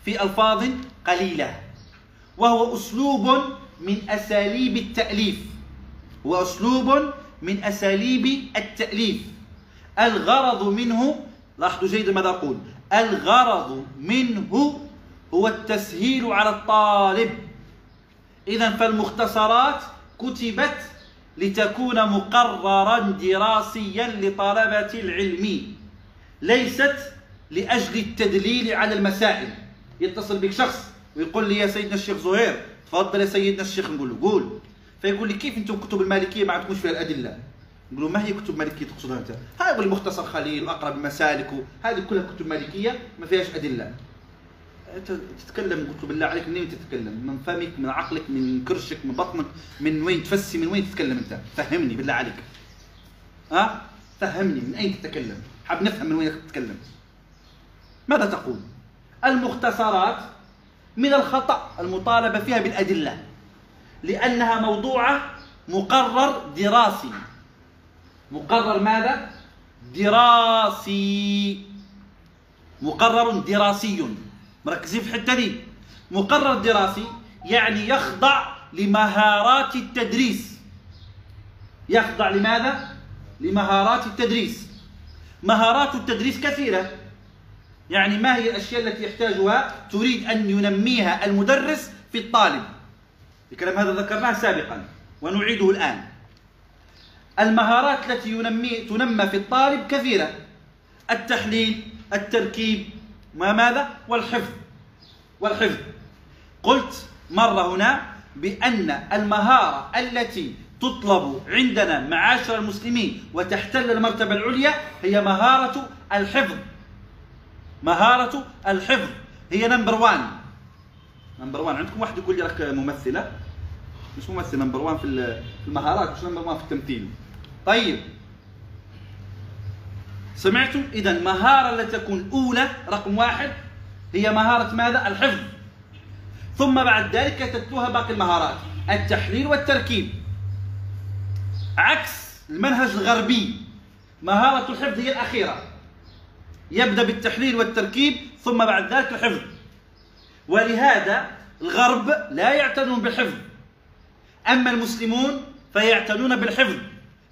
في ألفاظ قليلة وهو أسلوب من أساليب التأليف. هو أسلوب من أساليب التأليف. الغرض منه لاحظوا جيدا ماذا أقول. الغرض منه هو التسهيل على الطالب. إذا فالمختصرات كتبت لتكون مقررا دراسيا لطلبة العلم. ليست لأجل التدليل على المسائل. يتصل بك شخص ويقول لي يا سيدنا الشيخ زهير تفضل يا سيدنا الشيخ نقول له قول. فيقول لي كيف أنتم كتب المالكية ما عندكمش فيها الأدلة؟ نقول له ما هي كتب مالكيه تقصدها أنت؟ هاي المختصر خليل أقرب المسالك هذه كلها كتب مالكية ما فيهاش أدلة. تتكلم قلت له بالله عليك منين تتكلم؟ من فمك من عقلك من كرشك من بطنك من وين تفسي من وين تتكلم أنت؟ فهمني بالله عليك. ها؟ فهمني من أين تتكلم؟ حاب نفهم من وين تتكلم. ماذا تقول؟ المختصرات من الخطأ المطالبة فيها بالأدلة لأنها موضوعة مقرر دراسي. مقرر ماذا؟ دراسي. مقرر دراسي. مركزين في الحتة دي. مقرر دراسي يعني يخضع لمهارات التدريس. يخضع لماذا؟ لمهارات التدريس. مهارات التدريس كثيرة. يعني ما هي الأشياء التي يحتاجها تريد أن ينميها المدرس في الطالب؟ الكلام هذا ذكرناه سابقا ونعيده الآن. المهارات التي ينمي تنمى في الطالب كثيرة. التحليل التركيب. ما ماذا؟ والحفظ. والحفظ. قلت مرة هنا بأن المهارة التي تطلب عندنا معاشر المسلمين وتحتل المرتبة العليا هي مهارة الحفظ. مهارة الحفظ. هي number one number one عندكم واحد يقول لي راك ممثلة؟ مش ممثل number one في المهارات مش number one في التمثيل. طيب. سمعتم؟ إذا المهارة التي تكون أولى رقم واحد هي مهارة ماذا؟ الحفظ. ثم بعد ذلك تتلوها باقي المهارات. التحليل والتركيب. عكس المنهج الغربي. مهارة الحفظ هي الأخيرة. يبدأ بالتحليل والتركيب ثم بعد ذلك الحفظ ولهذا الغرب لا يعتنون بالحفظ. أما المسلمون فيعتنون بالحفظ.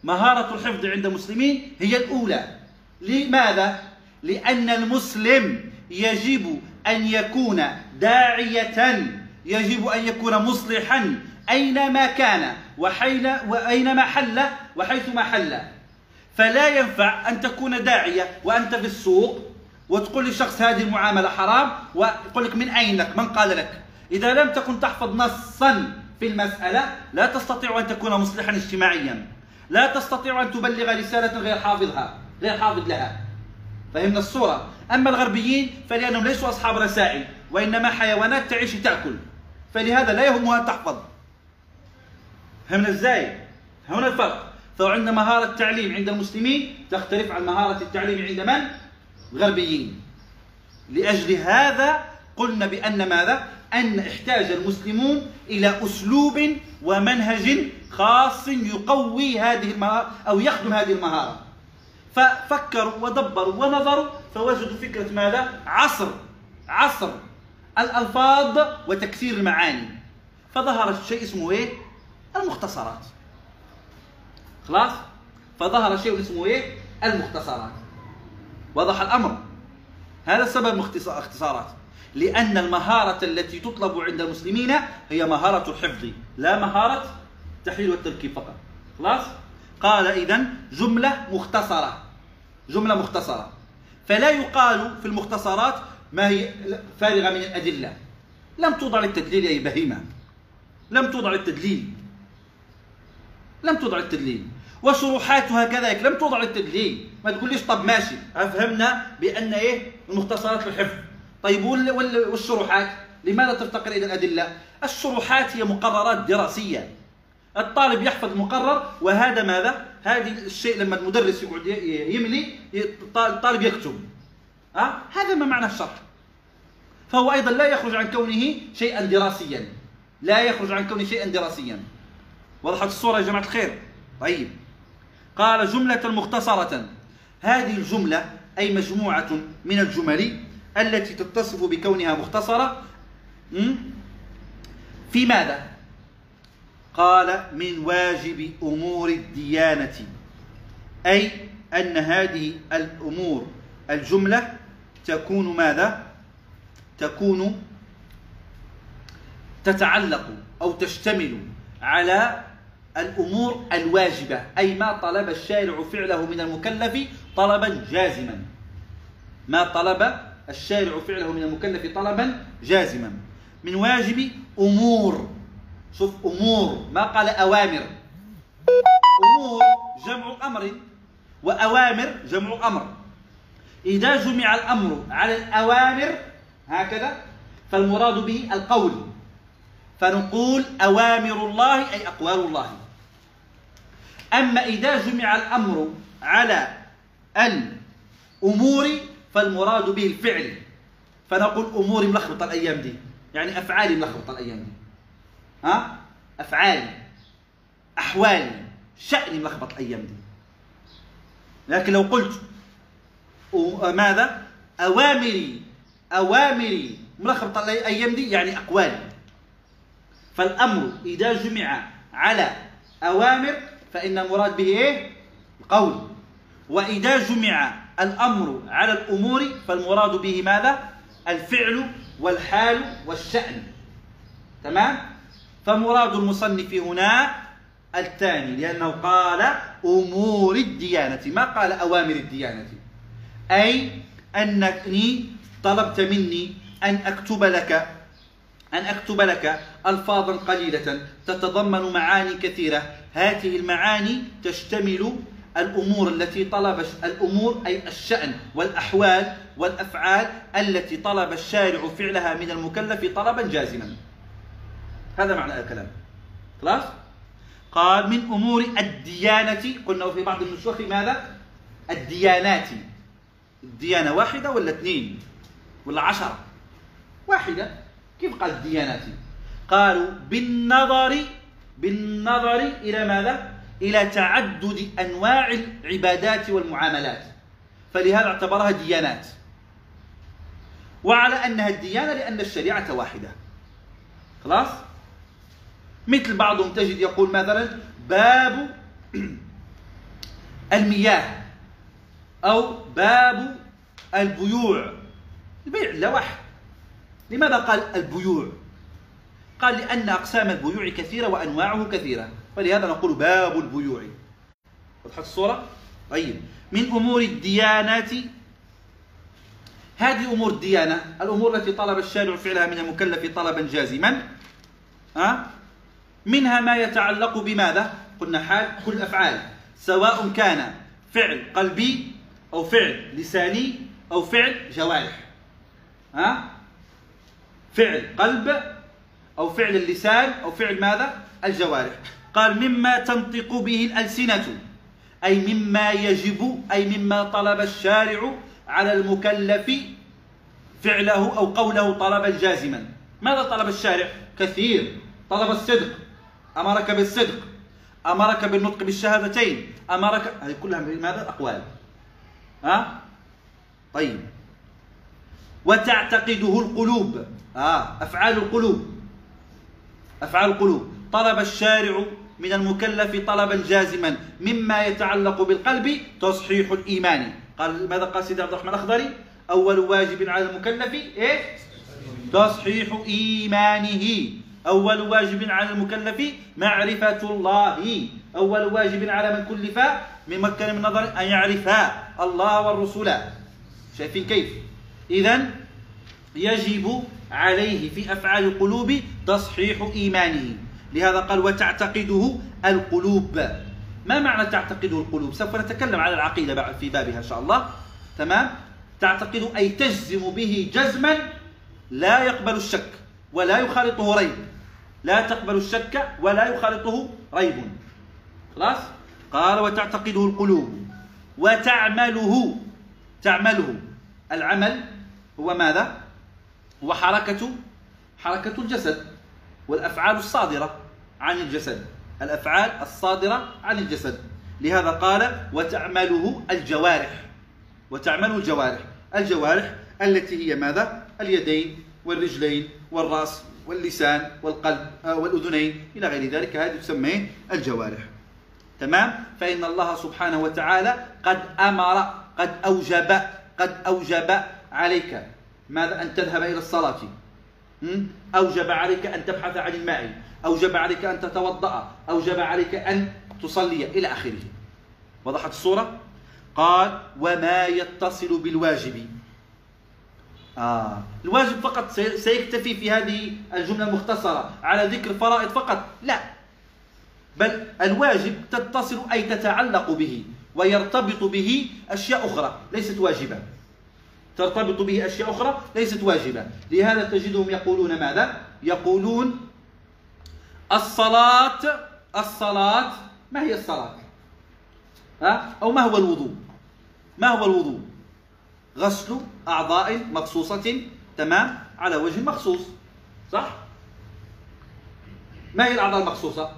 مهارة الحفظ عند المسلمين هي الأولى. لماذا؟ لأن المسلم يجب أن يكون داعية يجب أن يكون مصلحا أينما كان وحين وأينما حل وحيثما حل. فلا ينفع أن تكون داعية وأنت في السوق وتقول لشخص هذه المعاملة حرام ويقول لك من أين لك؟ من قال لك؟ إذا لم تكن تحفظ نصا في المسألة لا تستطيع أن تكون مصلحا اجتماعيا. لا تستطيع أن تبلغ رسالة غير حافظها غير حافظ لها. فهمنا الصورة؟ أما الغربيين فلأنهم ليسوا أصحاب رسائل وإنما حيوانات تعيش تأكل فلهذا لا يهمها تحفظ. فهمنا إزاي؟ هنا الفرق. فعندنا مهارة التعليم عند المسلمين تختلف عن مهارة التعليم عند من؟ الغربيين لأجل هذا قلنا بأن ماذا؟ أن احتاج المسلمون إلى أسلوب ومنهج خاص يقوي هذه المهارة أو يخدم هذه المهارة ففكروا ودبروا ونظروا فوجدوا فكرة ماذا؟ عصر عصر الألفاظ وتكسير المعاني فظهر شيء اسمه إيه؟ المختصرات خلاص؟ فظهر شيء اسمه إيه؟ المختصرات. وضح الأمر. هذا السبب اختصارات. لأن المهارة التي تطلب عند المسلمين هي مهارة الحفظ لا مهارة التحليل والتركيب فقط. خلاص؟ قال إذا جملة مختصرة. جملة مختصرة. فلا يقال في المختصرات ما هي فارغة من الأدلة. لم توضع للتدليل يا بهيمة لم توضع للتدليل. لم توضع للتدليل. وشروحاتها كذلك لم توضع للتدليل. ما تقوليش طب ماشي. أفهمنا بأن إيه؟ المختصرات الحفظ. طيب والشروحات؟ لماذا تفتقر إلى الأدلة؟ الشروحات هي مقررات دراسية. الطالب يحفظ مقرر وهذا ماذا؟ هذه الشيء لما المدرس يقعد يملي الطالب يكتب. أه؟ هذا ما معنى الشرح. فهو أيضا لا يخرج عن كونه شيئا دراسيا. لا يخرج عن كونه شيئا دراسيا. وضحت الصورة يا جماعة الخير؟ طيب. قال جملة مختصرة. هذه الجملة أي مجموعة من الجمل التي تتصف بكونها مختصرة في ماذا؟ قال من واجب أمور الديانة أي أن هذه الأمور الجملة تكون ماذا؟ تكون تتعلق أو تشتمل على الأمور الواجبة أي ما طلب الشارع فعله من المكلف طلبا جازما. ما طلب الشارع فعله من المكلف طلبا جازما. من واجب أمور. شوف أمور. ما قال أوامر. أمور جمع أمر وأوامر جمع أمر. إذا جمع الأمر على الأوامر هكذا فالمراد به القول. فنقول أوامر الله أي أقوال الله. أما إذا جمع الأمر على الأمور فالمراد به الفعل. فنقول أمور ملخبطة الأيام دي. يعني أفعالي ملخبطة الأيام دي. ها؟ أفعالي أحوالي شأني ملخبط الأيام دي. لكن لو قلت ماذا؟ أوامري أوامري ملخبطة الأيام دي يعني أقوالي فالأمر إذا جمع على أوامر فإن المراد به إيه؟ القول وإذا جمع الأمر على الأمور فالمراد به ماذا؟ الفعل والحال والشأن تمام؟ فمراد المصنف هنا الثاني لأنه قال أمور الديانة ما قال أوامر الديانة أي أنني طلبت مني أن أكتب لك أن أكتب لك ألفاظا قليلة تتضمن معاني كثيرة هذه المعاني تشتمل الأمور التي طلب الأمور أي الشأن والأحوال والأفعال التي طلب الشارع فعلها من المكلف طلبا جازما. هذا معنى الكلام. خلاص؟ قال من أمور الديانة قلنا في بعض النسخ ماذا؟ الديانات. الديانة واحدة ولا اثنين؟ ولا عشرة؟ واحدة. كيف قال الديانات؟ قالوا بالنظر بالنظر إلى ماذا؟ إلى تعدد أنواع العبادات والمعاملات. فلهذا اعتبرها ديانات. وعلى أنها الديانة لأن الشريعة واحدة. خلاص؟ مثل بعضهم تجد يقول مثلا باب المياه أو باب البيوع. البيع واحد. لماذا قال البيوع؟ قال لأن أقسام البيوع كثيرة وأنواعه كثيرة فلهذا نقول باب البيوع وضحت الصورة؟ طيب من أمور الديانات هذه أمور الديانة الأمور التي طلب الشارع فعلها من المكلف طلبا جازما أه؟ منها ما يتعلق بماذا؟ قلنا حال كل الأفعال سواء كان فعل قلبي أو فعل لساني أو فعل جوارح؟ أه؟ فعل قلب أو فعل اللسان أو فعل ماذا؟ الجوارح. قال مما تنطق به الألسنة أي مما يجب أي مما طلب الشارع على المكلف فعله أو قوله طلبا جازما ماذا طلب الشارع؟ كثير. طلب الصدق. أمرك بالصدق. أمرك بالنطق بالشهادتين. أمرك هذه كلها ماذا؟ أقوال. ها؟ طيب. وتعتقده القلوب. آه أفعال القلوب. أفعال القلوب. طلب الشارع من المكلف طلبا جازما مما يتعلق بالقلب تصحيح الإيمان. قال ماذا قال سيدي عبد الرحمن الأخضري؟ أول واجب على المكلف إيه؟ تصحيح إيمانه. أول واجب على المكلف معرفة الله. أول واجب على من كلف من مكان من نظر أن يعرف الله والرسول. شايفين كيف؟ إذا يجب عليه في أفعال القلوب تصحيح إيمانه. لهذا قال وتعتقده القلوب. ما معنى تعتقده القلوب؟ سوف نتكلم على العقيدة في بابها إن شاء الله. تمام؟ تعتقد أي تجزم به جزما لا يقبل الشك ولا يخالطه ريب. لا تقبل الشك ولا يخالطه ريب. خلاص؟ قال وتعتقده القلوب. وتعمله. تعمله. العمل هو ماذا؟ هو حركة حركة الجسد والأفعال الصادرة عن الجسد. الأفعال الصادرة عن الجسد. لهذا قال وتعمله الجوارح. وتعمل الجوارح. الجوارح التي هي ماذا؟ اليدين والرجلين والرأس واللسان والقلب آه، والأذنين. إلى غير ذلك هذه تسمى الجوارح. تمام؟ فإن الله سبحانه وتعالى قد أمر قد أوجب قد أوجب عليك ماذا أن تذهب إلى الصلاة؟ أوجب عليك أن تبحث عن الماء أوجب عليك أن تتوضأ أوجب عليك أن تصلي إلى آخره. وضحت الصورة؟ قال وما يتصل بالواجب. آه. الواجب فقط سيكتفي في هذه الجملة المختصرة على ذكر فرائض فقط. لا. بل الواجب تتصل أي تتعلق به ويرتبط به أشياء أخرى ليست واجبة. ترتبط به أشياء أخرى ليست واجبة لهذا تجدهم يقولون ماذا؟ يقولون الصلاة الصلاة ما هي الصلاة؟ ها؟ أو ما هو الوضوء؟ ما هو الوضوء؟ غسل أعضاء مخصوصة تمام على وجه مخصوص صح؟ ما هي الأعضاء المخصوصة؟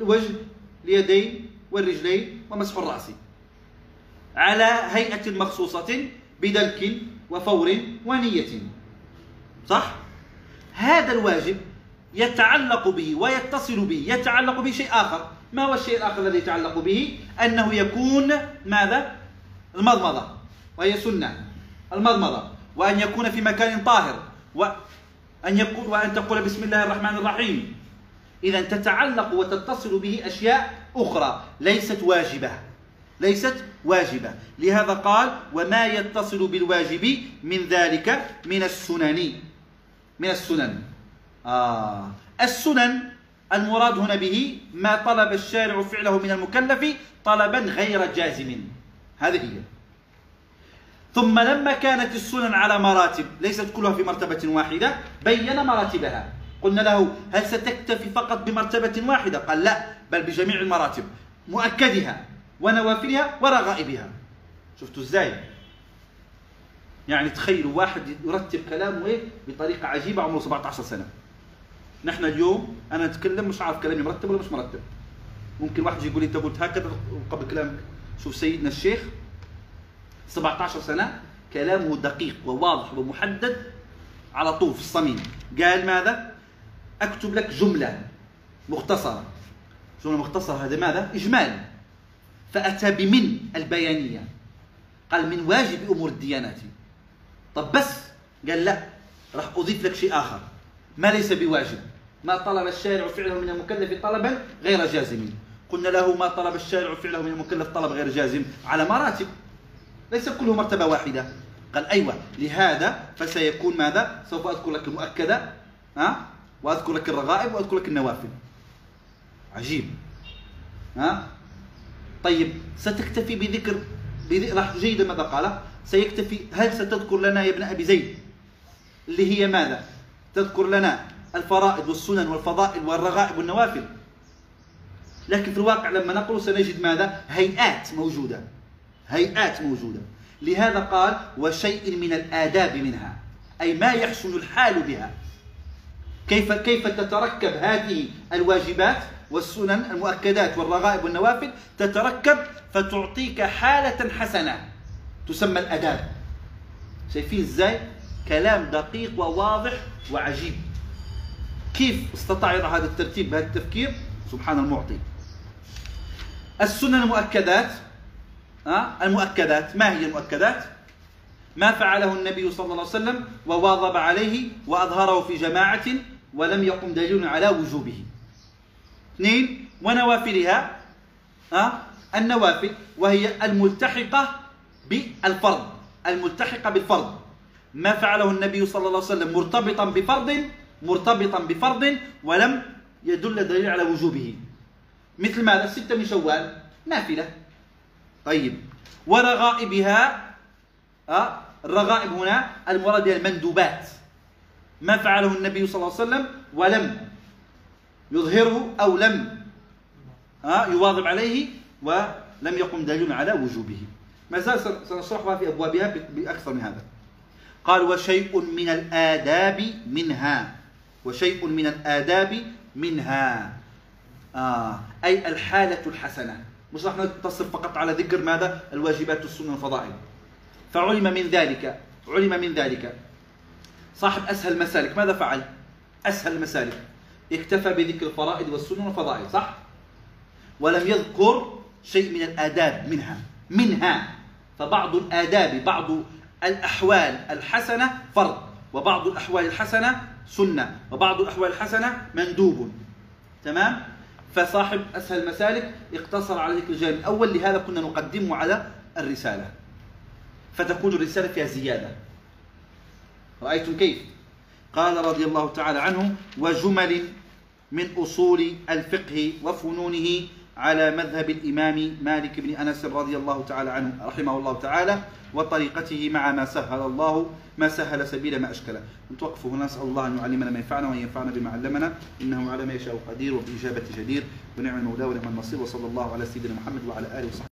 الوجه اليدين والرجلين ومسح الرأس على هيئة مخصوصة بدلك وفور ونية. صح؟ هذا الواجب يتعلق به ويتصل به يتعلق به شيء آخر. ما هو الشيء الآخر الذي يتعلق به؟ أنه يكون ماذا؟ المضمضة. وهي سنة. المضمضة. وأن يكون في مكان طاهر. وأن يقول وأن تقول بسم الله الرحمن الرحيم. إذا تتعلق وتتصل به أشياء أخرى ليست واجبة. ليست واجبة. لهذا قال وما يتصل بالواجب من ذلك من السنن. من السنن. آه. السنن المراد هنا به ما طلب الشارع فعله من المكلف طلبا غير جازم. هذه هي. ثم لما كانت السنن على مراتب ليست كلها في مرتبة واحدة بين مراتبها. قلنا له هل ستكتفي فقط بمرتبة واحدة؟ قال لا بل بجميع المراتب. مؤكدها. ونوافلها ورغائبها شفتوا إزاي؟ يعني تخيلوا واحد يرتب كلامه إيه؟ بطريقة عجيبة عمره 17 سنة. نحن اليوم أنا أتكلم مش عارف كلامي مرتب ولا مش مرتب. ممكن واحد يقول لي أنت قلت هكذا قبل كلامك. شوف سيدنا الشيخ 17 سنة كلامه دقيق وواضح ومحدد على طول في الصميم. قال ماذا؟ أكتب لك جملة مختصرة. جملة مختصرة هذا ماذا؟ اجمال فأتى بمن البيانية؟ قال من واجب أمور الديانات طب بس قال لا راح أضيف لك شيء آخر. ما ليس بواجب. ما طلب الشارع فعله من المكلف طلبا غير جازم. قلنا له ما طلب الشارع فعله من المكلف طلب غير جازم على مراتب. ليس كله مرتبة واحدة. قال أيوة لهذا فسيكون ماذا؟ سوف أذكر لك المؤكدة ها؟ وأذكر لك الرغائب وأذكر لك النوافل. عجيب. ها؟ طيب ستكتفي بذكر راح جيدا ماذا قال؟ سيكتفي هل ستذكر لنا يا ابن أبي زيد؟ اللي هي ماذا؟ تذكر لنا الفرائض والسنن والفضائل والرغائب والنوافل. لكن في الواقع لما نقول سنجد ماذا؟ هيئات موجودة. هيئات موجودة. لهذا قال وشيء من الآداب منها. أي ما يحسن الحال بها. كيف كيف تتركب هذه الواجبات؟ والسنن المؤكدات والرغائب والنوافل تتركب فتعطيك حالة حسنة. تسمى الأداب شايفين إزاي؟ كلام دقيق وواضح وعجيب. كيف استطاع يضع هذا الترتيب بهذا التفكير؟ سبحان المعطي. السنن المؤكدات؟ المؤكدات. ما هي المؤكدات؟ ما فعله النبي صلى الله عليه وسلم وواظب عليه وأظهره في جماعة ولم يقم دليل على وجوبه. اثنين ونوافلها أه؟ النوافل وهي الملتحقة بالفرض الملتحقة بالفرض. ما فعله النبي صلى الله عليه وسلم مرتبطا بفرض مرتبطا بفرض ولم يدل دليل على وجوبه. مثل ماذا؟ ستة من شوال نافلة. طيب ورغائبها أه؟ الرغائب هنا المراد المندوبات. ما فعله النبي صلى الله عليه وسلم ولم يظهره أو لم؟ يواظب عليه ولم يقم دليل على وجوبه. ما زال سنشرحها في أبوابها بأكثر من هذا. قال وشيء من الآداب منها وشيء من الآداب منها. آه أي الحالة الحسنة. مش راح نقتصر فقط على ذكر ماذا؟ الواجبات والسنن الفضائل فعلم من ذلك علم من ذلك. صاحب أسهل مسالك ماذا فعل؟ أسهل المسالك اكتفى بذكر الفرائض والسنن والفضائل صح؟ ولم يذكر شيء من الآداب منها منها. فبعض الآداب بعض الأحوال الحسنة فرض وبعض الأحوال الحسنة سنة وبعض الأحوال الحسنة مندوب. تمام؟ فصاحب أسهل المسالك اقتصر على ذكر الجانب الأول لهذا كنا نقدمه على الرسالة. فتكون الرسالة فيها زيادة. رأيتم كيف؟ قال رضي الله تعالى عنه وجمل من أصول الفقه وفنونه على مذهب الإمام مالك بن أنس رضي الله تعالى عنه رحمه الله تعالى وطريقته مع ما سهل الله ما سهل سبيل ما أشكل. نتوقف هنا نسأل الله أن يعلمنا ما ينفعنا وأن ينفعنا بما علمنا إنه على ما يشاء قدير وبإجابة جدير ونعم المولى ونعم النصير وصلى الله على سيدنا محمد وعلى آله وصحبه.